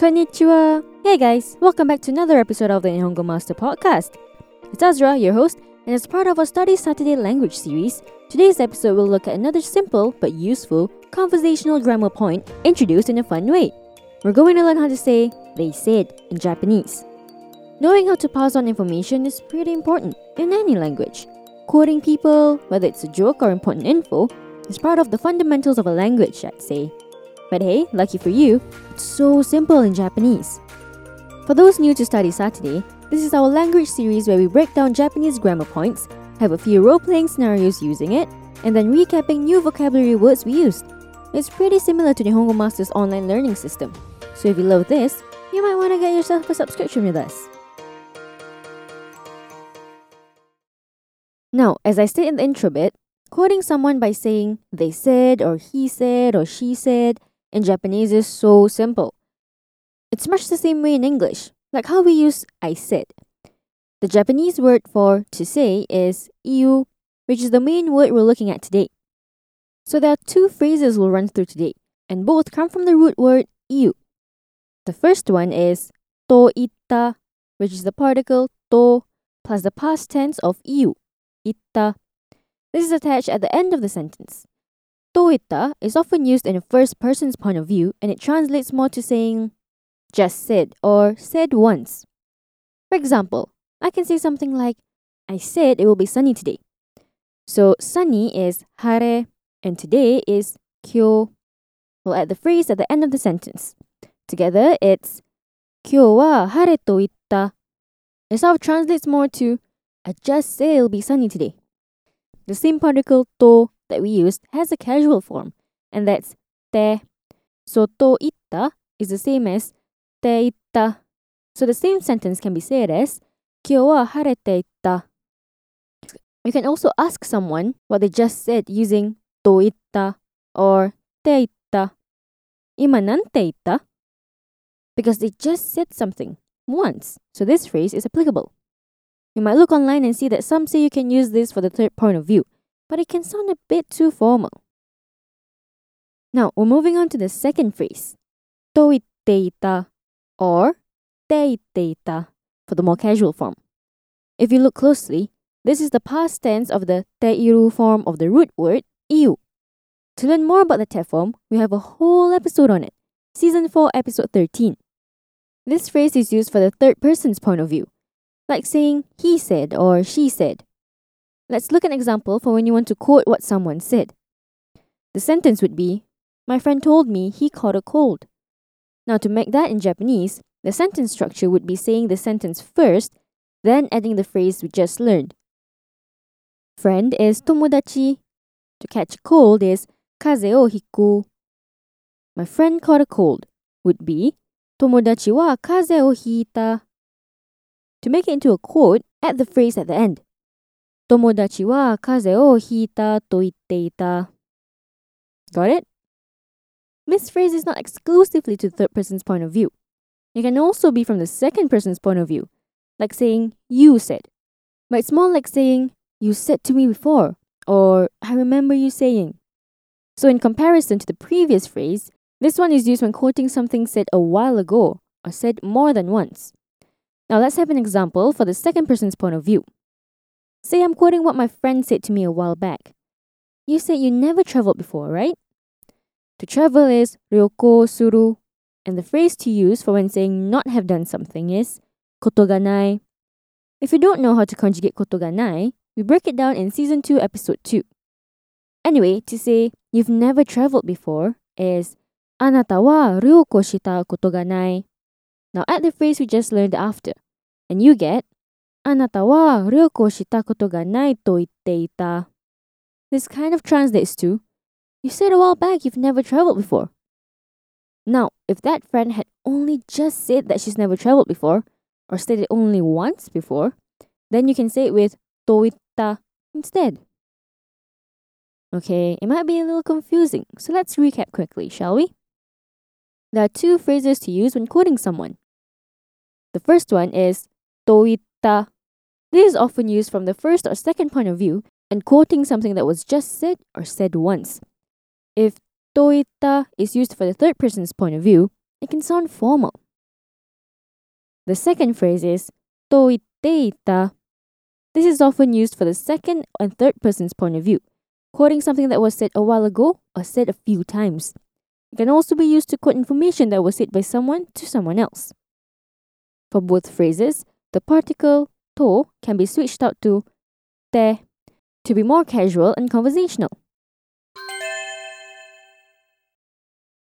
Konnichiwa! Hey guys, welcome back to another episode of the Nihongo Master Podcast. It's Azra, your host, and as part of our Study Saturday language series, today's episode will look at another simple but useful conversational grammar point introduced in a fun way. We're going to learn how to say they said in Japanese. Knowing how to pass on information is pretty important in any language. Quoting people, whether it's a joke or important info, is part of the fundamentals of a language, I'd say. But hey, lucky for you, it's so simple in Japanese. For those new to Study Saturday, this is our language series where we break down Japanese grammar points, have a few role playing scenarios using it, and then recapping new vocabulary words we used. It's pretty similar to Nihongo Master's online learning system. So if you love this, you might want to get yourself a subscription with us. Now, as I said in the intro bit, quoting someone by saying they said or he said or she said in Japanese is so simple. It's much the same way in English, like how we use I said. The Japanese word for to say is iu, which is the main word we're looking at today. So there are two phrases we'll run through today, and both come from the root word iu. The first one is to itta, which is the particle to plus the past tense of iu, itta. This is attached at the end of the sentence. Toita is often used in a first person's point of view and it translates more to saying just said or said once. For example, I can say something like I said it will be sunny today. So sunny is hare and today is kyo. We'll add the phrase at the end of the sentence. Together it's kyo wa hare to itta. It sort of translates more to I just said it'll be sunny today. The same particle to that we used has a casual form, and that's te. So to itta is the same as te itta. So the same sentence can be said as Kyo wa harete itta. You can also ask someone what they just said using to itta or te itta. Ima nante itta? Because they just said something once, so this phrase is applicable. You might look online and see that some say you can use this for the third point of view, but it can sound a bit too formal. Now, we're moving on to the second phrase, to ita or te ita for the more casual form. If you look closely, this is the past tense of the teiru form of the root word iu. To learn more about the te form, we have a whole episode on it, season 4, episode 13. This phrase is used for the third person's point of view, like saying he said or she said. Let's look at an example for when you want to quote what someone said. The sentence would be, My friend told me he caught a cold. Now, to make that in Japanese, the sentence structure would be saying the sentence first, then adding the phrase we just learned. Friend is tomodachi. To catch a cold is kaze o hiku. My friend caught a cold would be tomodachi wa kaze o hita. To make it into a quote, add the phrase at the end. 友達は風邪をひいたと言っていた。Got it? This phrase is not exclusively to the third person's point of view. It can also be from the second person's point of view, like saying, you said. But it's more like saying, you said to me before, or I remember you saying. So, in comparison to the previous phrase, this one is used when quoting something said a while ago or said more than once. Now, let's have an example for the second person's point of view. Say I'm quoting what my friend said to me a while back. You said you never traveled before, right? To travel is ryoko suru, and the phrase to use for when saying not have done something is kotoganai. If you don't know how to conjugate kotoganai, we break it down in season 2 episode 2. Anyway, to say you've never traveled before is anata wa ryoko shita koto ga nai. Now add the phrase we just learned after, and you get あなたは旅行したことがないと言っていた。This kind of translates to, You said a while back you've never traveled before. Now, if that friend had only just said that she's never traveled before, or said it only once before, then you can say it with toita instead. Okay, it might be a little confusing, so let's recap quickly, shall we? There are two phrases to use when quoting someone. The first one is toita ta. This is often used from the first or second point of view and quoting something that was just said or said once. If toita is used for the third person's point of view, it can sound formal. The second phrase is toiteita. This is often used for the second and third person's point of view, quoting something that was said a while ago or said a few times. It can also be used to quote information that was said by someone to someone else. For both phrases, the particle to can be switched out to te to be more casual and conversational.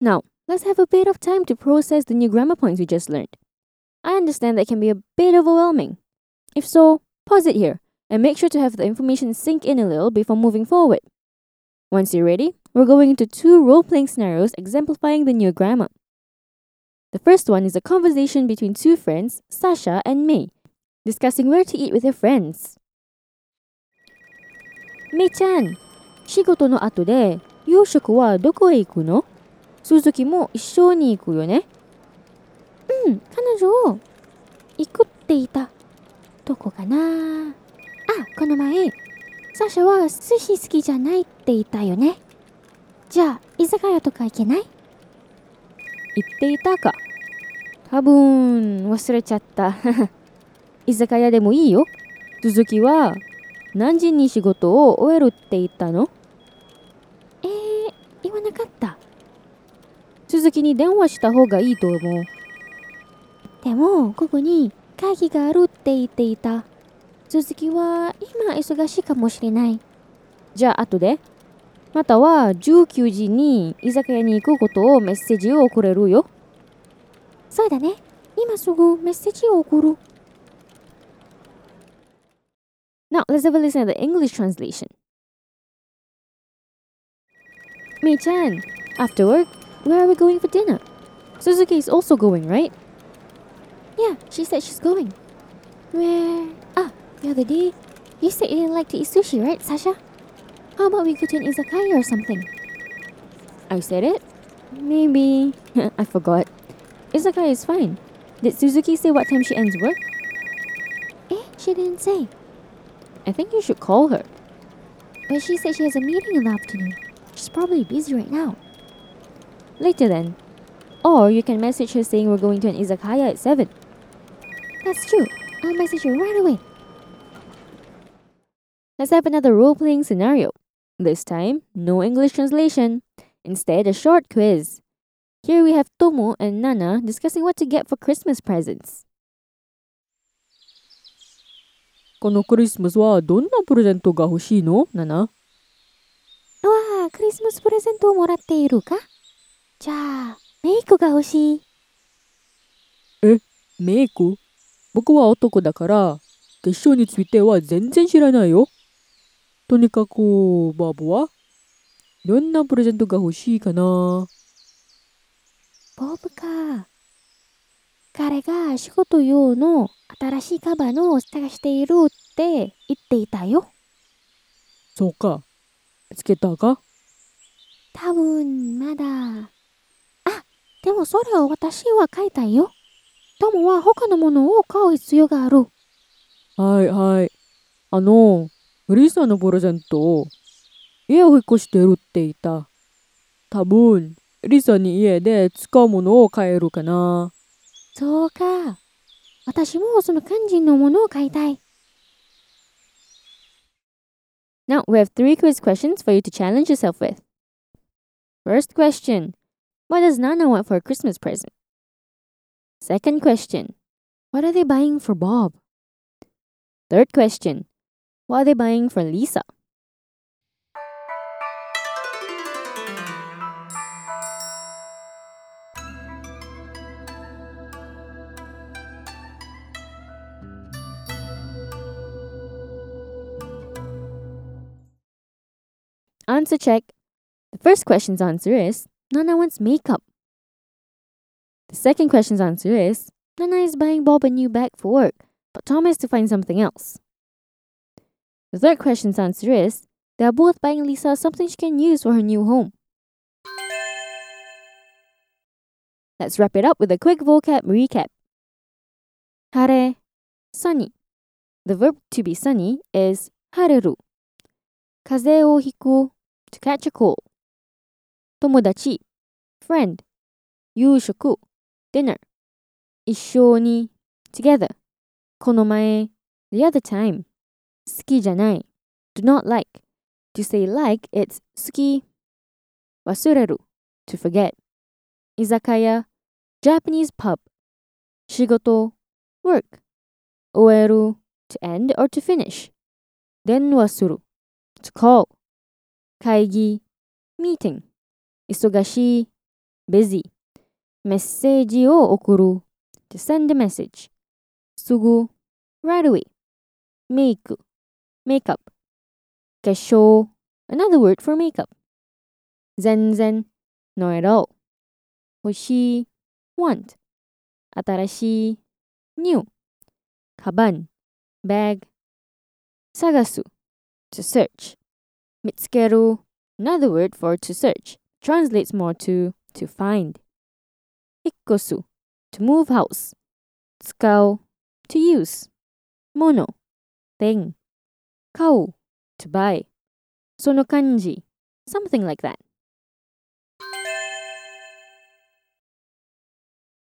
Now, let's have a bit of time to process the new grammar points we just learned. I understand that can be a bit overwhelming. If so, pause it here and make sure to have the information sink in a little before moving forward. Once you're ready, we're going into two role playing scenarios exemplifying the new grammar. The first one is a conversation between two friends, Sasha and May, discussing where to eat with their friends. めいちゃん、仕事の後で夕食はどこへ行くの鈴木も一緒に行くよねうん、彼女、行くって言った。どこかなあ、この前、サシャは寿司好きじゃないって言ったよね。じゃあ、居酒屋とか行けない言っていたか。多分、忘れちゃった。居酒屋でもいいよ。鈴木は何時に仕事を終えるって言ったの？えー、言わなかった。鈴木に電話した方がいいと思う。でも、ここに会議があるって言っていた。鈴木は今忙しいかもしれない。じゃあ後で。または19時に居酒屋に行くことをメッセージを送れるよ。そうだね。今すぐメッセージを送る。Now let's have a listen at the English translation. Mei-chan, after work, where are we going for dinner? Suzuki is also going, right? Yeah, she said she's going. Where? Ah, the other day, you said you didn't like to eat sushi, right, Sasha? How about we go to an izakaya or something? I said it? Maybe. I forgot. Izakaya is fine. Did Suzuki say what time she ends work? Eh, she didn't say. I think you should call her. But she said she has a meeting in the afternoon. She's probably busy right now. Later then. Or you can message her saying we're going to an izakaya at 7. That's true. I'll message her right away. Let's have another role playing scenario. This time, no English translation. Instead, a short quiz. Here we have Tomo and Nana discussing what to get for Christmas presents. このクリスマスはどんなプレゼントが欲しいの？ナナわあ、クリスマスプレゼントをもらっているか？じゃあ、メイクが欲しい。メイク？僕は男だから、化粧については全然知らないよ。とにかく、バーボは？どんなプレゼントが欲しいかな？ボブか。彼が仕事用の新しいカバンを探しているって言っていたよ。そうか。見つけたか？多分まだ。あ、でもそれを私は買いたいよ。友は他のものを買う必要がある。はいはい。あの、リサのプレゼント、家を引っ越してるって言った。多分、リサに家で使うものを買えるかな。そうか。私もその肝心のものを買いたい。Now we have three quiz questions for you to challenge yourself with. First question What does Nana want for a Christmas present? Second question What are they buying for Bob? Third question What are they buying for Lisa? Answer check. The first question's answer is Nana wants makeup. The second question's answer is Nana is buying Bob a new bag for work, but Tom has to find something else. The third question's answer is they are both buying Lisa something she can use for her new home. Let's wrap it up with a quick vocab recap. Hare, sunny. The verb to be sunny is hareru. Kaze o hiku, to catch a cold. Tomodachi, friend. Yushoku, dinner. Ishou ni, Together. この前 the other time. 好きじゃない do not like. To say like, it's 好き忘れる to forget. 居酒屋 Japanese pub. 仕事 work. 終える to end or to finish. 電話する to call. 会議 meeting. 忙しい busy. メッセージを送る to send a message. すぐ right away. メイク makeup. 化粧 another word for makeup. 全然 not at all. 欲しい want. 新しい new. カバン bag. 探す to search. Mitskero, another word for to search, translates more to to find. Hikkosu, to move house. Tsukao, to use. Mono, thing. Kau, to buy. Sono kanji, something like that.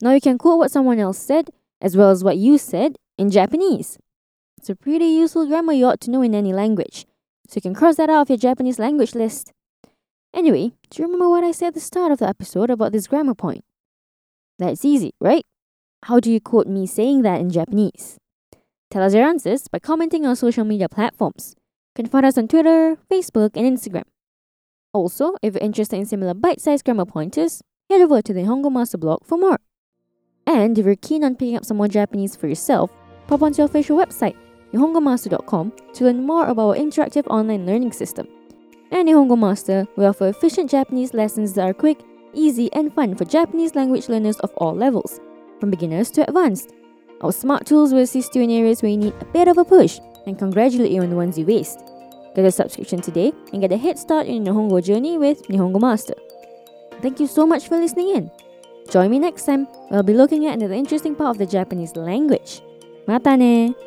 Now you can quote what someone else said as well as what you said in Japanese. It's a pretty useful grammar you ought to know in any language so you can cross that out of your Japanese language list. Anyway, do you remember what I said at the start of the episode about this grammar point? That's easy, right? How do you quote me saying that in Japanese? Tell us your answers by commenting on social media platforms. You can find us on Twitter, Facebook, and Instagram. Also, if you're interested in similar bite-sized grammar pointers, head over to the Nihongo Master blog for more. And if you're keen on picking up some more Japanese for yourself, pop onto our official website, nihongomaster.com, to learn more about our interactive online learning system. At Nihongo Master, we offer efficient Japanese lessons that are quick, easy, and fun for Japanese language learners of all levels, from beginners to advanced. Our smart tools will assist you in areas where you need a bit of a push and congratulate you on the ones you waste. Get a subscription today and get a head start in your Nihongo journey with Nihongo Master. Thank you so much for listening in. Join me next time. We'll be looking at another interesting part of the Japanese language. Mata ne!